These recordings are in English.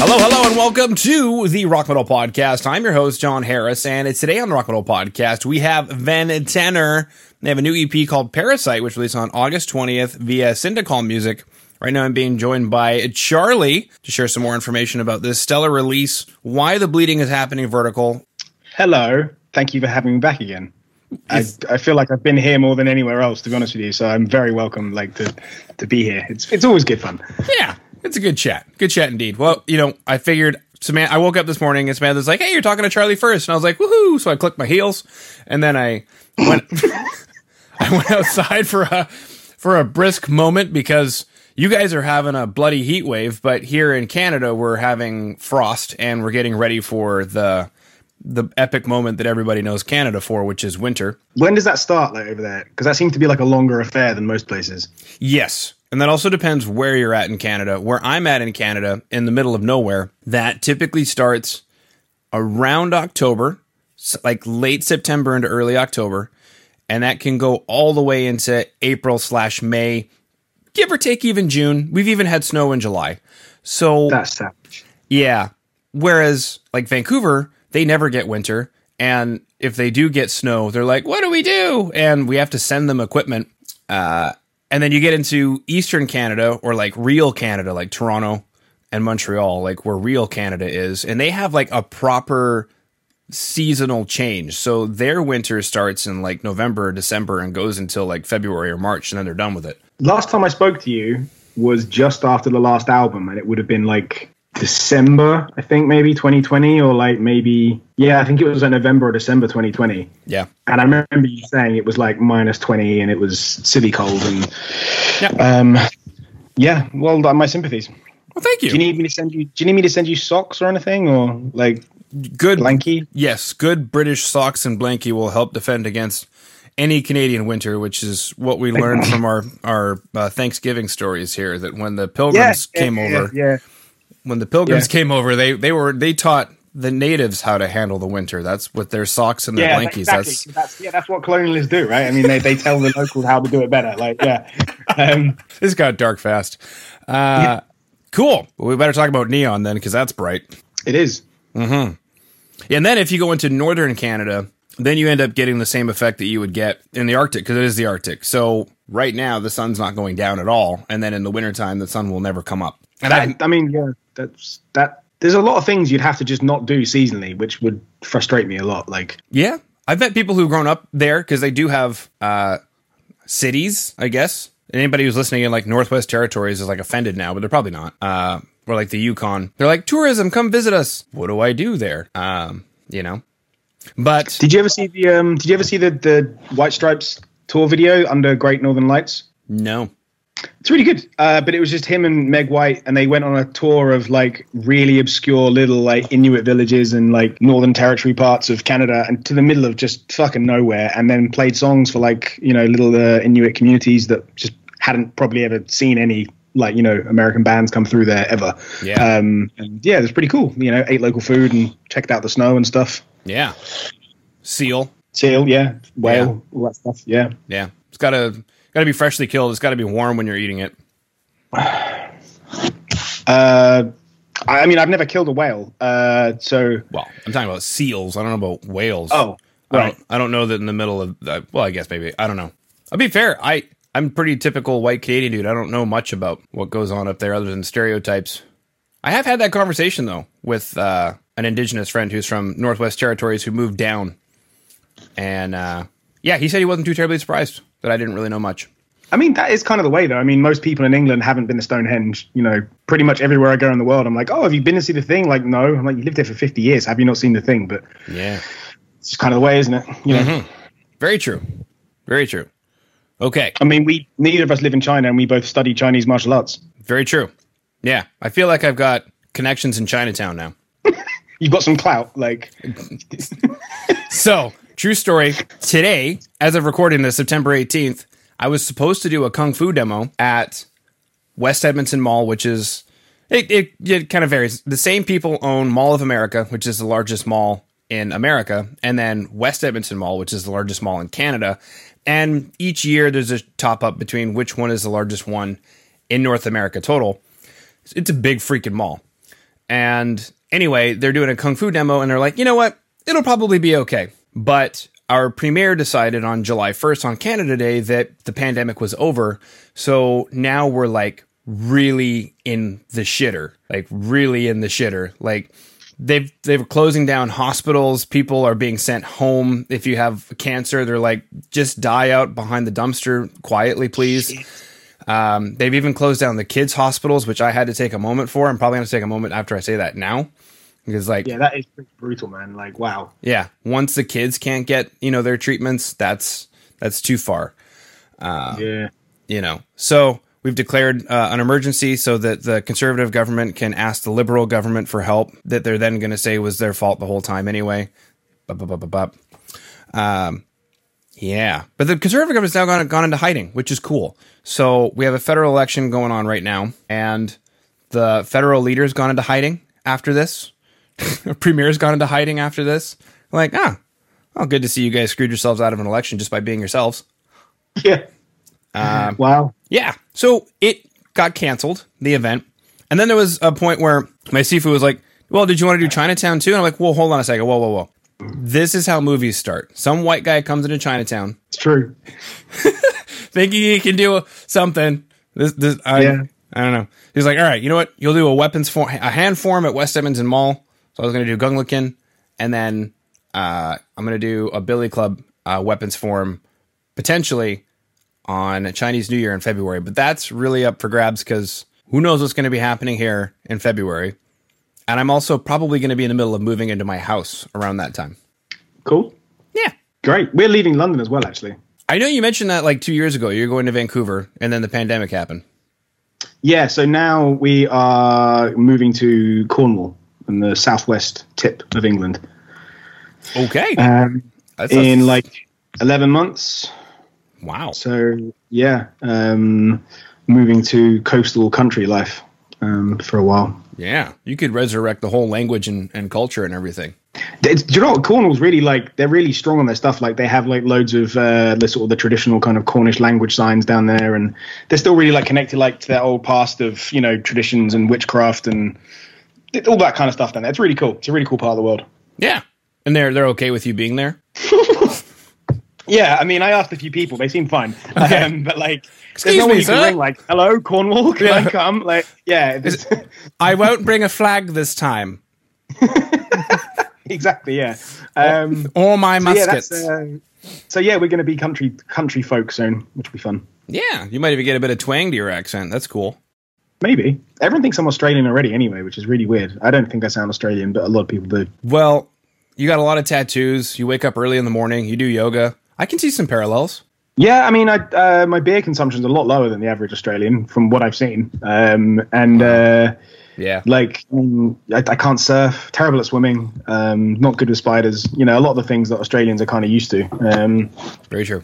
Hello, hello, and welcome to the Rock Metal Podcast. I'm your host, Jon Harris, and it's today on the Rock Metal Podcast, we have Ventenner. They have a new EP called Parasight, which released on August 20th via Syndicol Music. Right now, I'm being joined by Charlie to share some more information about this stellar release, why the bleeding is happening vertical. Hello. Thank you for having me back again. I, I feel like I've been here more than anywhere else, to be honest with you. So I'm very welcome, like to to be here. It's it's always good fun. Yeah, it's a good chat. Good chat indeed. Well, you know, I figured Samantha, I woke up this morning and Samantha's like, hey, you're talking to Charlie first. And I was like, woohoo. So I clicked my heels and then I went, I went outside for a, for a brisk moment because you guys are having a bloody heat wave, but here in Canada, we're having frost and we're getting ready for the, the epic moment that everybody knows Canada for, which is winter. When does that start, like over there? Because that seems to be like a longer affair than most places. Yes. And that also depends where you're at in Canada. Where I'm at in Canada, in the middle of nowhere, that typically starts around October, like late September into early October. And that can go all the way into April slash May, give or take even June. We've even had snow in July. So That's savage. yeah. Whereas like Vancouver, they never get winter. And if they do get snow, they're like, what do we do? And we have to send them equipment. Uh, and then you get into Eastern Canada or like real Canada, like Toronto and Montreal, like where real Canada is. And they have like a proper seasonal change. So their winter starts in like November, December, and goes until like February or March, and then they're done with it. Last time I spoke to you was just after the last album, and it would have been like December, I think, maybe 2020, or like maybe, yeah, I think it was like November or December 2020. Yeah. And I remember you saying it was like minus 20 and it was silly cold. And Yeah. um, yeah, well, my sympathies. Well, thank you. Do you need me to send you? Do you need me to send you socks or anything, or like good blankie? Yes, good British socks and blankie will help defend against any Canadian winter, which is what we learned from our our uh, Thanksgiving stories here. That when the pilgrims came yeah, over, Yeah, when the pilgrims Yeah. came over, they they were they taught the natives how to handle the winter. That's with their socks and their yeah, blankies. exactly. That's That's, yeah, that's what colonialists do, right? I mean, they, they tell the locals how to do it better. Like, yeah, um, this got dark fast. Uh, Cool. Well, we better talk about neon then, because that's bright. it is. And then if you go into northern Canada, then you end up getting the same effect that you would get in the Arctic because it is the Arctic. So right now the sun's not going down at all, and then in the wintertime the sun will never come up. And I, I, I mean, yeah, that's that. There's a lot of things you'd have to just not do seasonally, which would frustrate me a lot. Like, yeah, I've met people who've grown up there because they do have uh, cities, I guess. Anybody who's listening in like Northwest Territories is like offended now, but they're probably not. Uh, or like the Yukon, they're like tourism, come visit us. What do I do there? Um, you know, but did you ever see the um? Did you ever see the the White Stripes tour video under Great Northern Lights? no. It's really good. Uh, but it was just him and Meg White, and they went on a tour of like really obscure little like Inuit villages and like Northern Territory parts of Canada, and to the middle of just fucking nowhere, and then played songs for like you know little uh, Inuit communities that just hadn't probably ever seen any like you know American bands come through there ever. Yeah. Um, and yeah, it was pretty cool. You know, ate local food and checked out the snow and stuff. Yeah. Seal. Seal, yeah, whale, all that stuff. Yeah. Yeah. It's gotta gotta be freshly killed. It's gotta be warm when you're eating it. Uh, I I mean, I've never killed a whale, uh, so Well, I'm talking about seals. I don't know about whales. oh, I right. don't, I don't know that in the middle of uh, well, I guess maybe I don't know. I'll be fair. I I'm pretty typical white Canadian dude. I don't know much about what goes on up there other than stereotypes. I have had that conversation though with uh, an indigenous friend who's from Northwest Territories who moved down, and uh, yeah, he said he wasn't too terribly surprised that I didn't really know much. I mean, that is kind of the way, though. I mean, most people in England haven't been to Stonehenge. You know, pretty much everywhere I go in the world, I'm like, oh, have you been to see the thing? Like, no. I'm like, you lived there for 50 years. Have you not seen the thing? But Yeah, it's just kind of the way, isn't it? You know, mm-hmm. very true, very true. Okay, I mean, we neither of us live in China, and we both study Chinese martial arts. very true. Yeah, I feel like I've got connections in Chinatown now. You've got some clout, like, So, true story. Today, as of recording this, September 18th, I was supposed to do a kung fu demo at West Edmonton Mall, which is it, it, it kind of varies. The same people own Mall of America, which is the largest mall in America, and then West Edmonton Mall, which is the largest mall in Canada. And each year there's a top up between which one is the largest one in North America total. It's a big freaking mall. And anyway, they're doing a kung fu demo and they're like, you know what? It'll probably be okay. But our premier decided on July 1st on Canada Day that the pandemic was over. So now we're like really in the shitter, like really in the shitter. Like they've they're closing down hospitals. People are being sent home. If you have cancer, they're like just die out behind the dumpster quietly, please. Um, they've even closed down the kids' hospitals, which I had to take a moment for. I'm probably going to take a moment after I say that now, because like Yeah, that is brutal, man. Like, wow. yeah, once the kids can't get you know their treatments, that's that's too far. yeah. You know, so we've declared uh, an emergency so that the conservative government can ask the liberal government for help that they're then going to say was their fault the whole time anyway. Bup, bup, bup, bup, bup. Um, yeah, but the conservative government's now gone gone into hiding, which is cool. So we have a federal election going on right now, and the federal leader's gone into hiding after this. Premier's gone into hiding after this. Like, ah, oh, good to see you guys screwed yourselves out of an election just by being yourselves. Yeah. Um, wow. Yeah. So it got canceled, the event. And then there was a point where my Sifu was like, Well, did you want to do Chinatown too? And I'm like, Well, hold on a second. Whoa, whoa, whoa. This is how movies start. Some white guy comes into Chinatown It's true. thinking he can do something. This, this, I, Yeah. I don't know. He's like, All right, you know what? You'll do a weapons form, a hand form at West Edmonton Mall. So I was going to do Gunglikin. And then uh, I'm going to do a Billy Club uh, weapons form potentially on Chinese New Year in February, but that's really up for grabs because who knows what's going to be happening here in February. And I'm also probably going to be in the middle of moving into my house around that time. Cool. Yeah. Great. We're leaving London as well, actually. I know you mentioned that like two years ago. You're going to Vancouver, and then the pandemic happened. Yeah, so now we are moving to Cornwall in the southwest tip of England. Okay. Um, in a- like 11 months. wow. So, yeah, um, moving to coastal country life um, for a while. Yeah. You could resurrect the whole language and, and culture and everything. It's, do you know what Cornwall's really like? They're really strong on their stuff. Like they have like loads of uh, the sort of the traditional kind of Cornish language signs down there, and they're still really like connected like to their old past of you know traditions and witchcraft and all that kind of stuff. Down there, it's really cool. It's a really cool part of the world. Yeah. And they're they're okay with you being there. Yeah, I mean, I asked a few people; they seem fine. Okay. Um, but like, Excuse there's no me, you can sir? ring. Like, hello, Cornwall, can I come? Like, yeah, I won't bring a flag this time, exactly. Yeah. Um, or my so yeah, muskets. uh, so yeah, we're going to be country country folk soon, which will be fun. yeah. You might even get a bit of twang to your accent. That's cool. Maybe everyone thinks I'm Australian already, anyway, which is really weird. I don't think I sound Australian, but a lot of people do. Well, you got a lot of tattoos. You wake up early in the morning. You do yoga. I can see some parallels. Yeah, I mean, I, uh, my beer consumption's a lot lower than the average Australian from what I've seen, um, and uh, Yeah. like I, I can't surf, terrible at swimming, um, not good with spiders. You know, a lot of the things that Australians are kind of used to. Um, Very true.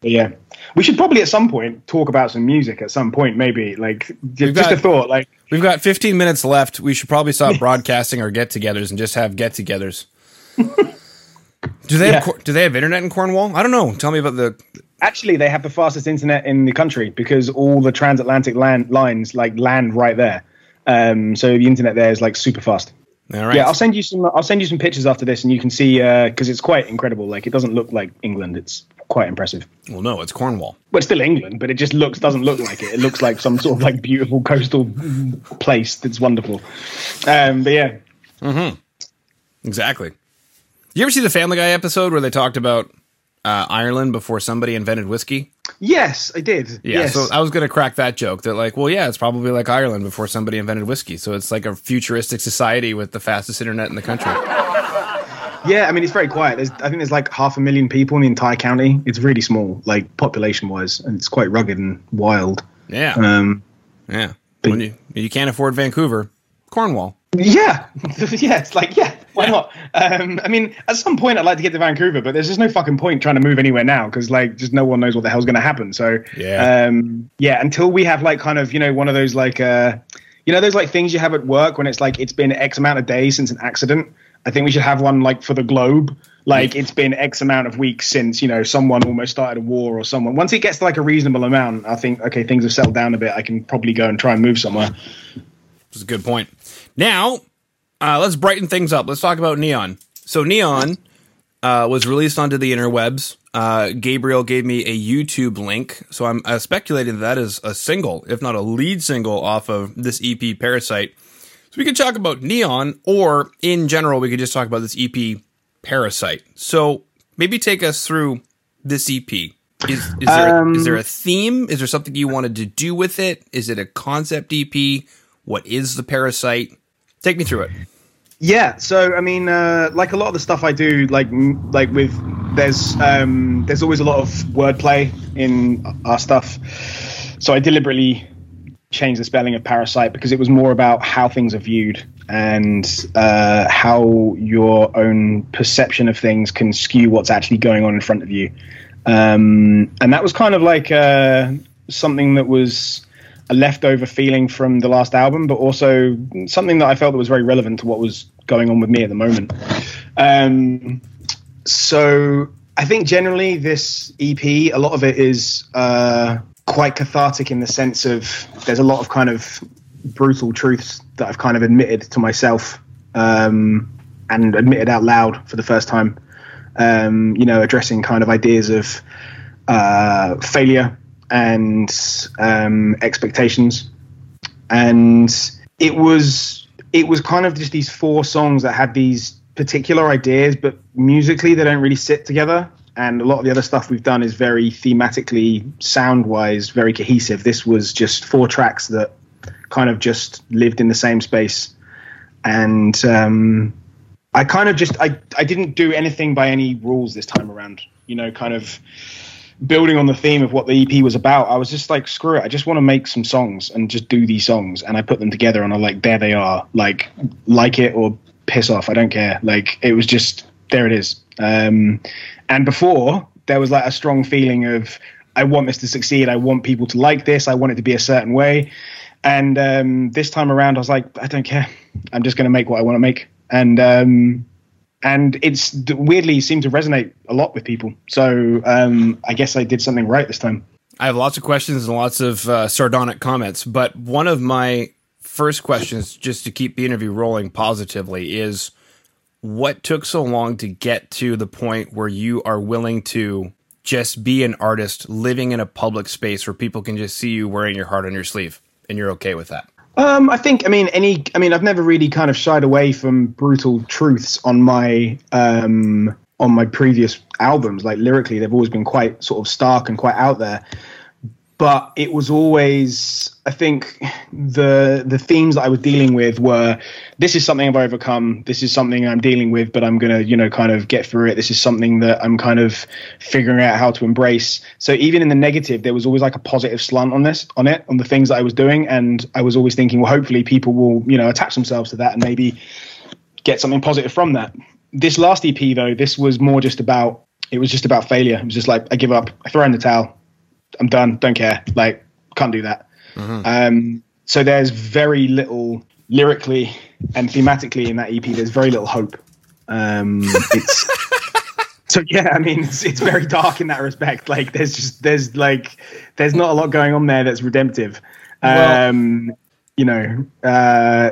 but yeah, we should probably at some point talk about some music. At some point, maybe like j- We've just a thought. Like, We've got 15 minutes left. We should probably stop broadcasting our get-togethers and just have get-togethers. do they Yeah. have do they have internet in Cornwall? I don't know. Tell me about the. actually, they have the fastest internet in the country because all the transatlantic land lines like land right there. Um, so the internet there is like super fast. All right. Yeah, I'll send you some. I'll send you some pictures after this, and you can see because it's quite incredible. Like it doesn't look like England. It's quite impressive. well, no, it's Cornwall. Well, it's still England, but it just looks doesn't look like it. It looks like some sort of like beautiful coastal place that's wonderful. Um, but yeah, mm-hmm. Exactly. You ever see the Family Guy episode where they talked about uh, Ireland before somebody invented whiskey? yes, I did. Yeah. yes. So I was going to crack that joke that, like, well, yeah, it's probably like Ireland before somebody invented whiskey. So it's like a futuristic society with the fastest internet in the country. Yeah, I mean it's very quiet. There's, I think there's like half a million people in the entire county. It's really small, like population wise, and it's quite rugged and wild. Yeah. Um, yeah. When you you can't afford Vancouver, Cornwall. Yeah, yeah, it's like yeah, why not? Um, I mean, at some point I'd like to get to Vancouver, but there's just no fucking point trying to move anywhere now because like just no one knows what the hell's going to happen. So Yeah. um, yeah, until we have like kind of you know one of those like uh, you know those like things you have at work when it's like it's been X amount of days since an accident. I think we should have one like for the globe. Like it's been X amount of weeks since you know someone almost started a war or someone. Once it gets to like a reasonable amount, I think okay things have settled down a bit. I can probably go and try and move somewhere. That's a good point. Now, uh, let's brighten things up. Let's talk about Neon. So Neon uh, was released onto the interwebs. Uh, Gabriel gave me a YouTube link, so I'm uh, speculating that, that is a single, if not a lead single, off of this EP, Parasight. So we could talk about Neon, or in general, we could just talk about this EP, Parasight. So maybe take us through this EP. Is, is there um, a, is there a theme? Is there something you wanted to do with it? Is it a concept EP? What is the Parasight? Take me through it. Yeah, so I mean, uh, like a lot of the stuff I do, like like with there's um, there's always a lot of wordplay in our stuff. So I deliberately changed the spelling of parasite because it was more about how things are viewed and uh, how your own perception of things can skew what's actually going on in front of you. Um, and that was kind of like uh, something that was a leftover feeling from the last album, but also something that I felt that was very relevant to what was going on with me at the moment. Um, so I think generally this EP, a lot of it is uh, quite cathartic in the sense of there's a lot of kind of brutal truths that I've kind of admitted to myself um, and admitted out loud for the first time. Um, you know, addressing kind of ideas of uh, failure and um, expectations, and it was it was kind of just these four songs that had these particular ideas, but musically they don't really sit together. And a lot of the other stuff we've done is very thematically, sound wise, very cohesive. This was just four tracks that kind of just lived in the same space. And um, I kind of just I, I didn't do anything by any rules this time around. You know, kind of building on the theme of what the EP was about, I was just like, screw it. I just want to make some songs and just do these songs. And I put them together and I'm like, there they are. Like, like it or piss off. I don't care. Like, it was just, there it is. Um, and before, there was like a strong feeling of, I want this to succeed. I want people to like this. I want it to be a certain way. And um, this time around, I was like, I don't care. I'm just going to make what I want to make. And um, and it's weirdly seemed to resonate a lot with people. So um, I guess I did something right this time. I have lots of questions and lots of uh, sardonic comments, but one of my first questions, just to keep the interview rolling positively, is what took so long to get to the point where you are willing to just be an artist living in a public space where people can just see you wearing your heart on your sleeve and you're okay with that? Um, I think, I mean, any, I mean, I've never really kind of shied away from brutal truths on my, um, on my previous albums. Like lyrically, they've always been quite sort of stark and quite out there but it was always i think the the themes that i was dealing with were this is something i've overcome this is something i'm dealing with but i'm gonna you know kind of get through it. This is something that i'm kind of figuring out how to embrace. So even in the negative there was always like a positive slant on this on it on the things that i was doing and i was always thinking well hopefully people will you know attach themselves to that and maybe get something positive from that. This last ep though this was more just about it was just about failure. It was just like i give up i throw in the towel I'm done. Don't care. Like, can't do that. Mm-hmm. Um, so there's very little lyrically and thematically in that EP. There's very little hope. Um, it's so yeah. I mean, it's, it's very dark in that respect. Like, there's just there's like there's not a lot going on there that's redemptive. Um, well, you know, uh,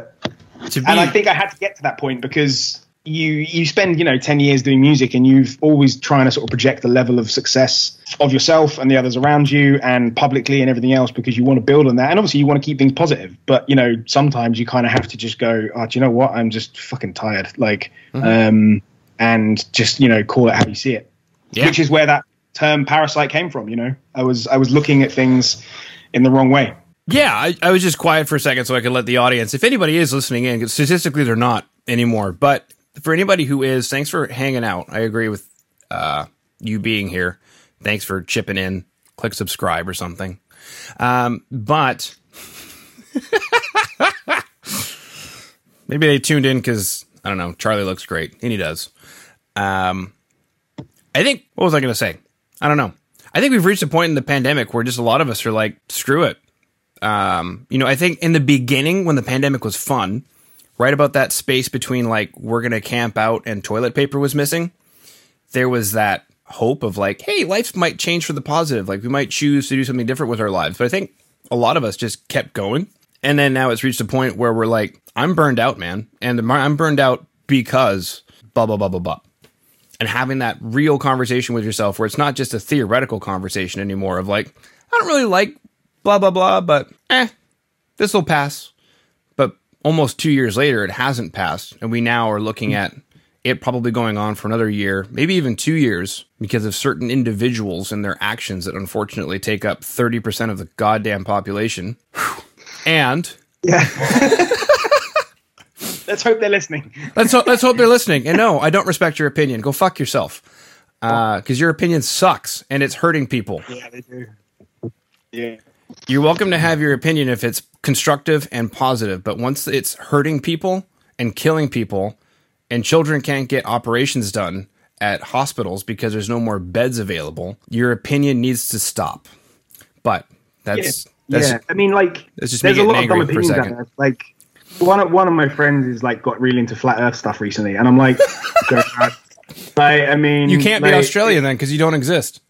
be- and I think I had to get to that point because you you spend you know 10 years doing music and you've always trying to sort of project the level of success of yourself and the others around you and publicly and everything else because you want to build on that. And obviously you want to keep things positive but you know sometimes you kind of have to just go oh do you know what? I'm just fucking tired. Like mm-hmm. um and just you know call it how you see it. Yeah. which is where that term parasite came from you know? I was i was looking at things in the wrong way. Yeah, I, I, was just quiet for a second so I could let the audience, if anybody is listening in, statistically they're not anymore, but for anybody who is, thanks for hanging out. I agree with uh, you being here. Thanks for chipping in. Click subscribe or something. Um, but maybe they tuned in because I don't know. Charlie looks great, and he does. Um, I think. What was I going to say? I don't know. I think we've reached a point in the pandemic where just a lot of us are like, screw it. Um, you know, I think in the beginning when the pandemic was fun, right about that space between like we're gonna camp out and toilet paper was missing, there was that hope of like, hey, life might change for the positive. Like we might choose to do something different with our lives. But I think a lot of us just kept going. And then now it's reached a point where we're like, I'm burned out, man. And I'm burned out because blah, blah, blah, blah, blah. And having that real conversation with yourself where it's not just a theoretical conversation anymore of like, I don't really like blah, blah, blah, but eh, this will pass. Almost two years later, it hasn't passed. And we now are looking at it probably going on for another year, maybe even two years, because of certain individuals and their actions that unfortunately take up 30% of the goddamn population. And Yeah. let's hope they're listening. let's ho- let's hope they're listening. And no, I don't respect your opinion. Go fuck yourself, uh, because your opinion sucks and it's hurting people. Yeah, they do. Yeah. You're welcome to have your opinion if it's constructive and positive, but once it's hurting people and killing people, and children can't get operations done at hospitals because there's no more beds available, your opinion needs to stop. But that's that's yeah, I mean, like, just there's a lot of dumb opinions out there. Like, one of one of my friends is like got really into flat Earth stuff recently, and I'm like, I mean, you can't be like, Australian then because you don't exist.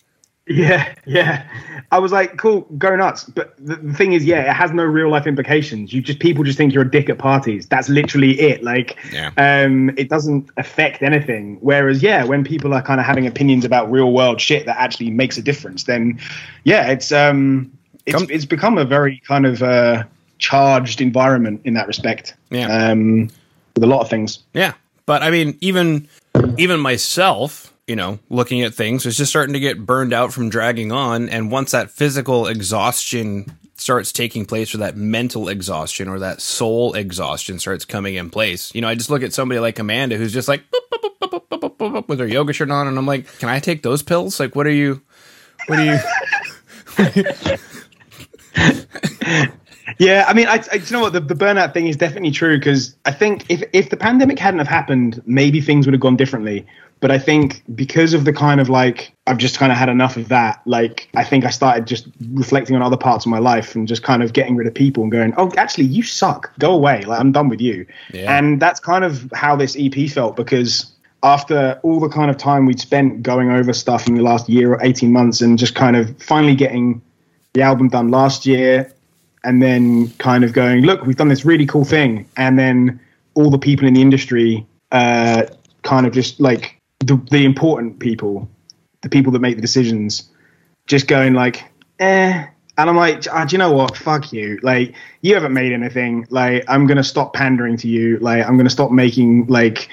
Yeah, yeah. I was like, cool, go nuts. But the, the thing is, yeah, it has no real life implications. You just people just think you're a dick at parties. That's literally it. Like, Yeah. um, it doesn't affect anything. Whereas, yeah, when people are kind of having opinions about real world shit that actually makes a difference, then yeah, it's um, it's Come- it's become a very kind of uh, charged environment in that respect. Yeah. Um, with a lot of things. Yeah, but I mean, even even myself, you know, looking at things was just starting to get burned out from dragging on. And once that physical exhaustion starts taking place or that mental exhaustion or that soul exhaustion starts coming in place, you know, I just look at somebody like Amanda who's just like boop, boop, boop, with her yoga shirt on. And I'm like, can I take those pills? Like, what are you, what are you? yeah, I mean, I, I, you know what the, the burnout thing is definitely true because I think if if the pandemic hadn't have happened, maybe things would have gone differently. But I think because of the kind of like I've just kind of had enough of that. Like I think I started just reflecting on other parts of my life and just kind of getting rid of people and going, oh, actually, you suck. Go away. Like I'm done with you. Yeah. And that's kind of how this EP felt because after all the kind of time we'd spent going over stuff in the last year or 18 months and just kind of finally getting the album done last year and then kind of going, look, we've done this really cool thing. And then all the people in the industry, uh, kind of just like the, the important people, the people that make the decisions, just going like, eh. And I'm like, ah, do you know what? Fuck you. Like, you haven't made anything. Like, I'm going to stop pandering to you. Like, I'm going to stop making, like,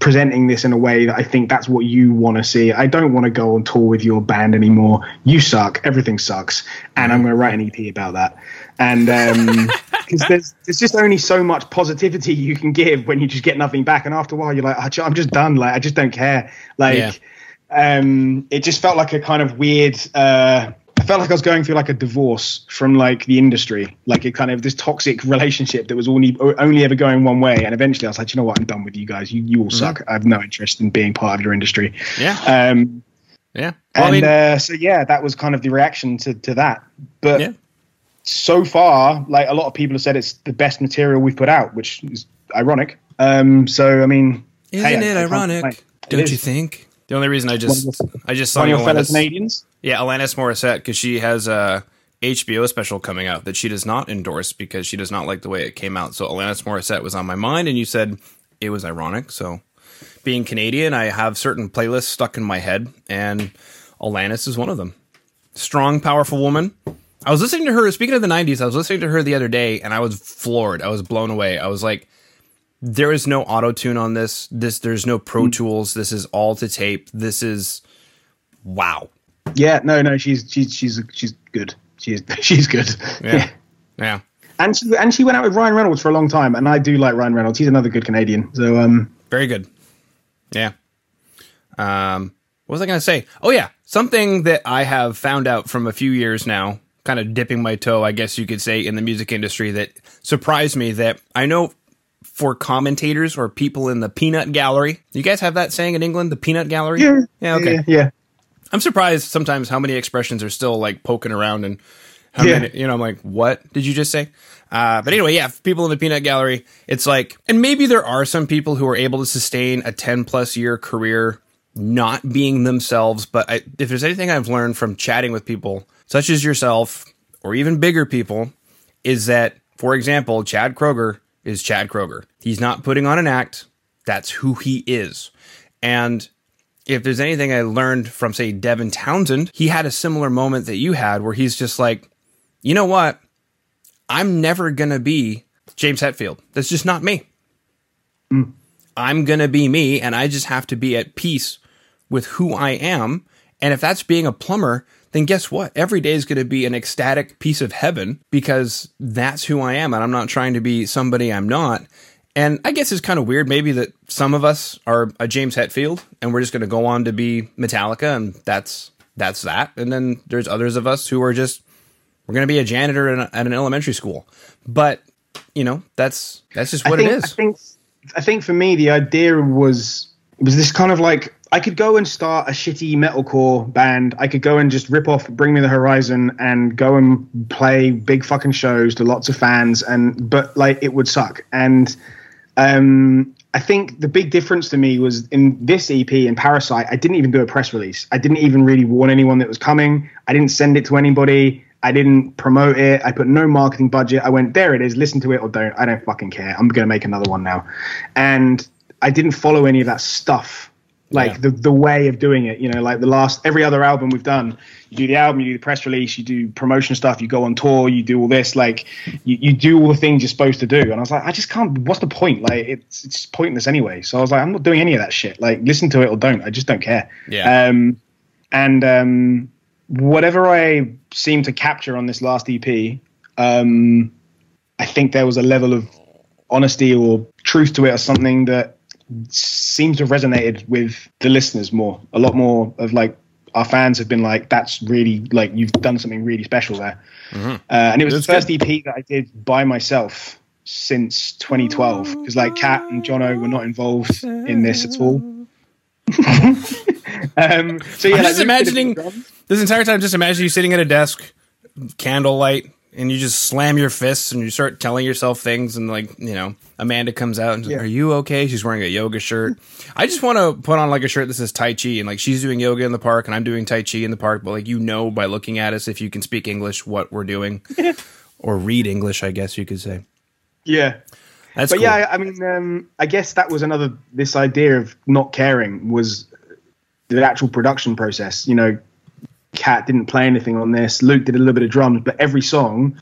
presenting this in a way that I think that's what you want to see. I don't want to go on tour with your band anymore. You suck. Everything sucks. And I'm going to write an EP about that. And because there's there's just only so much positivity you can give when you just get nothing back. And after a while, you're like, "Ah, I'm just done. Like I just don't care. Like Yeah. um, it just felt like a kind of weird. Uh, I felt like I was going through like a divorce from like the industry, like a kind of this toxic relationship that was only only ever going one way. And eventually, I was like, you know what, I'm done with you guys. You you all suck. I have no interest in being part of your industry. Yeah, Um, yeah. Well, I and mean, uh, so yeah, that was kind of the reaction to to that. But yeah. So far, like a lot of people have said, it's the best material we've put out, which is ironic. Um, so I mean, Isn't hey, it I can't ironic? complain. It Don't is. you think? The only reason I just I just One saw of your fellow Alanis, Canadians. yeah Alanis Morissette because she has a HBO special coming out that she does not endorse because she does not like the way it came out. So Alanis Morissette was on my mind, and you said it was ironic. So being Canadian, I have certain playlists stuck in my head, and Alanis is one of them. Strong, powerful woman. I was listening to her. Speaking of the '90s, I was listening to her the other day, and I was floored. I was blown away. I was like, there is no auto tune on this. This there's no Pro Tools. This is all to tape. This is wow. Yeah, no, no, she's she's she's she's good. She's she's good. Yeah, yeah. and she and she went out with Ryan Reynolds for a long time, and I do like Ryan Reynolds. He's another good Canadian. So um, Very good. Yeah. Um, what was I going to say? Oh yeah, something that I have found out from a few years now, kind of dipping my toe, I guess you could say, in the music industry that surprised me. That I know for commentators or people in the peanut gallery. You guys have that saying in England, the peanut gallery? yeah, Yeah. Okay. yeah, yeah. I'm surprised sometimes how many expressions are still like poking around and how Yeah. many, you know, I'm like, what did you just say? Uh, but anyway, yeah, people in the peanut gallery, it's like, and maybe there are some people who are able to sustain a 10 plus year career not being themselves. But I, if there's anything I've learned from chatting with people such as yourself or even bigger people, is that For example, Chad Kroeger is Chad Kroeger. He's not putting on an act. That's who he is. And if there's anything I learned from, say, Devin Townsend, he had a similar moment that you had where he's just like, you know what? I'm never going to be James Hetfield. That's just not me. Mm. I'm going to be me, and I just have to be at peace with who I am. And if that's being a plumber, then guess what? Every day is going to be an ecstatic piece of heaven because that's who I am. And I'm not trying to be somebody I'm not. And I guess it's kind of weird, maybe that some of us are a James Hetfield and we're just going to go on to be Metallica, and that's that's that. And then there's others of us who are just we're going to be a janitor a, at an elementary school. But you know, that's that's just what think, it is. I think I think for me the idea was was this kind of like I could go and start a shitty metalcore band. I could go and just rip off Bring Me the Horizon and go and play big fucking shows to lots of fans and but like it would suck. And um, I think the big difference to me was in this EP in Parasight, I didn't even do a press release. I didn't even really warn anyone that was coming. I didn't send it to anybody. I didn't promote it. I put no marketing budget. I went, there it is. Listen to it or don't. I don't fucking care. I'm going to make another one now. And I didn't follow any of that stuff like yeah. the the way of doing it. You know, like the last every other album we've done, you do the album, you do the press release, you do promotion stuff, you go on tour, you do all this. Like you, you do all the things you're supposed to do. And I was like, I just can't. What's the point? Like it's it's pointless anyway. So I was like, I'm not doing any of that shit. Like listen to it or don't. I just don't care. Yeah. Um, and um, whatever I seem to capture on this last EP, um, I think there was a level of honesty or truth to it or something that seems to have resonated with the listeners more. A lot more of like our fans have been like, "That's really like you've done something really special there." Mm-hmm. Uh, and it was That's the first good. EP that I did by myself since 2012 because like Kat and Jono were not involved in this at all. um, so yeah, I'm just imagining this entire time. Just imagine you sitting at a desk, candlelight, and you just slam your fists and you start telling yourself things and like you know amanda comes out and yeah. are you okay? She's wearing a yoga shirt. I just want to put on like a shirt that says tai chi and like she's doing yoga in the park and i'm doing tai chi in the park but like you know by looking at us if you can speak english what we're doing. Or read english i guess you could say. Yeah. That's but cool. yeah i mean um, i guess that was another this idea of not caring was the actual production process you know Kat didn't play anything on this. Luke did a little bit of drums, but every song,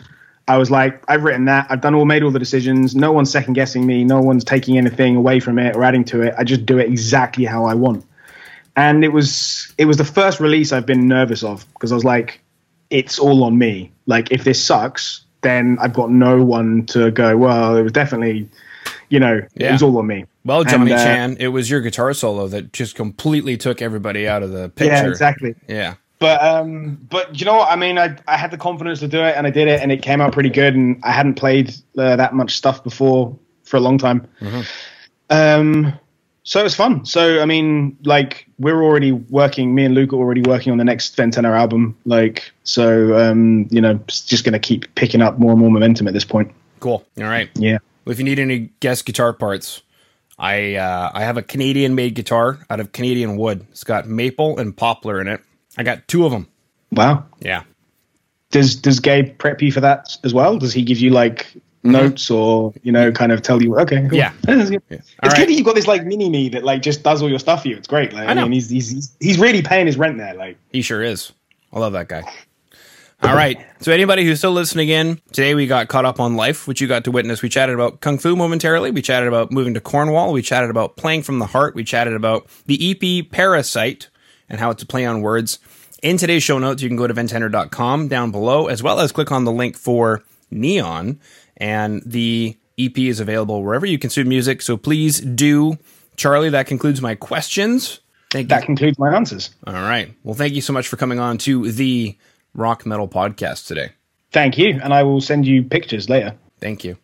I was like, I've written that. I've done all, made all the decisions. No one's second guessing me. No one's taking anything away from it or adding to it. I just do it exactly how I want. And it was it was the first release I've been nervous of because I was like, it's all on me. Like if this sucks, then I've got no one to go. Well, it was definitely, you know, yeah. it was all on me. Well, Johnny and, uh, Chan, it was your guitar solo that just completely took everybody out of the picture. Yeah, exactly. Yeah. But um, but you know what? I mean, I I had the confidence to do it, and I did it, and it came out pretty good. And I hadn't played uh, that much stuff before for a long time. Mm-hmm. Um, so it was fun. So I mean, like we're already working. Me and Luke are already working on the next Ventenner album. Like so, um, you know, just going to keep picking up more and more momentum at this point. Cool. All right. Yeah. Well, if you need any guest guitar parts, I uh, I have a Canadian made guitar out of Canadian wood. It's got maple and poplar in it. I got two of them. Wow. Yeah. Does Does Gabe prep you for that as well? Does he give you like mm-hmm. notes or you know kind of tell you okay cool. yeah, yeah. it's right. good that you've got this like mini me that like just does all your stuff for you it's great like, I, I mean he's, he's he's really paying his rent there like he sure is I love that guy all right so anybody who's still listening in today we got caught up on life which you got to witness we chatted about kung fu momentarily we chatted about moving to Cornwall we chatted about playing from the heart we chatted about the EP Parasight and how it's a play on words. In today's show notes, you can go to ventenner.com down below, as well as click on the link for Neon. And the EP is available wherever you consume music. So please do. Charlie, that concludes my questions. Thank that you. concludes my answers. All right. Well, thank you so much for coming on to the Rock Metal Podcast today. Thank you. And I will send you pictures later. Thank you.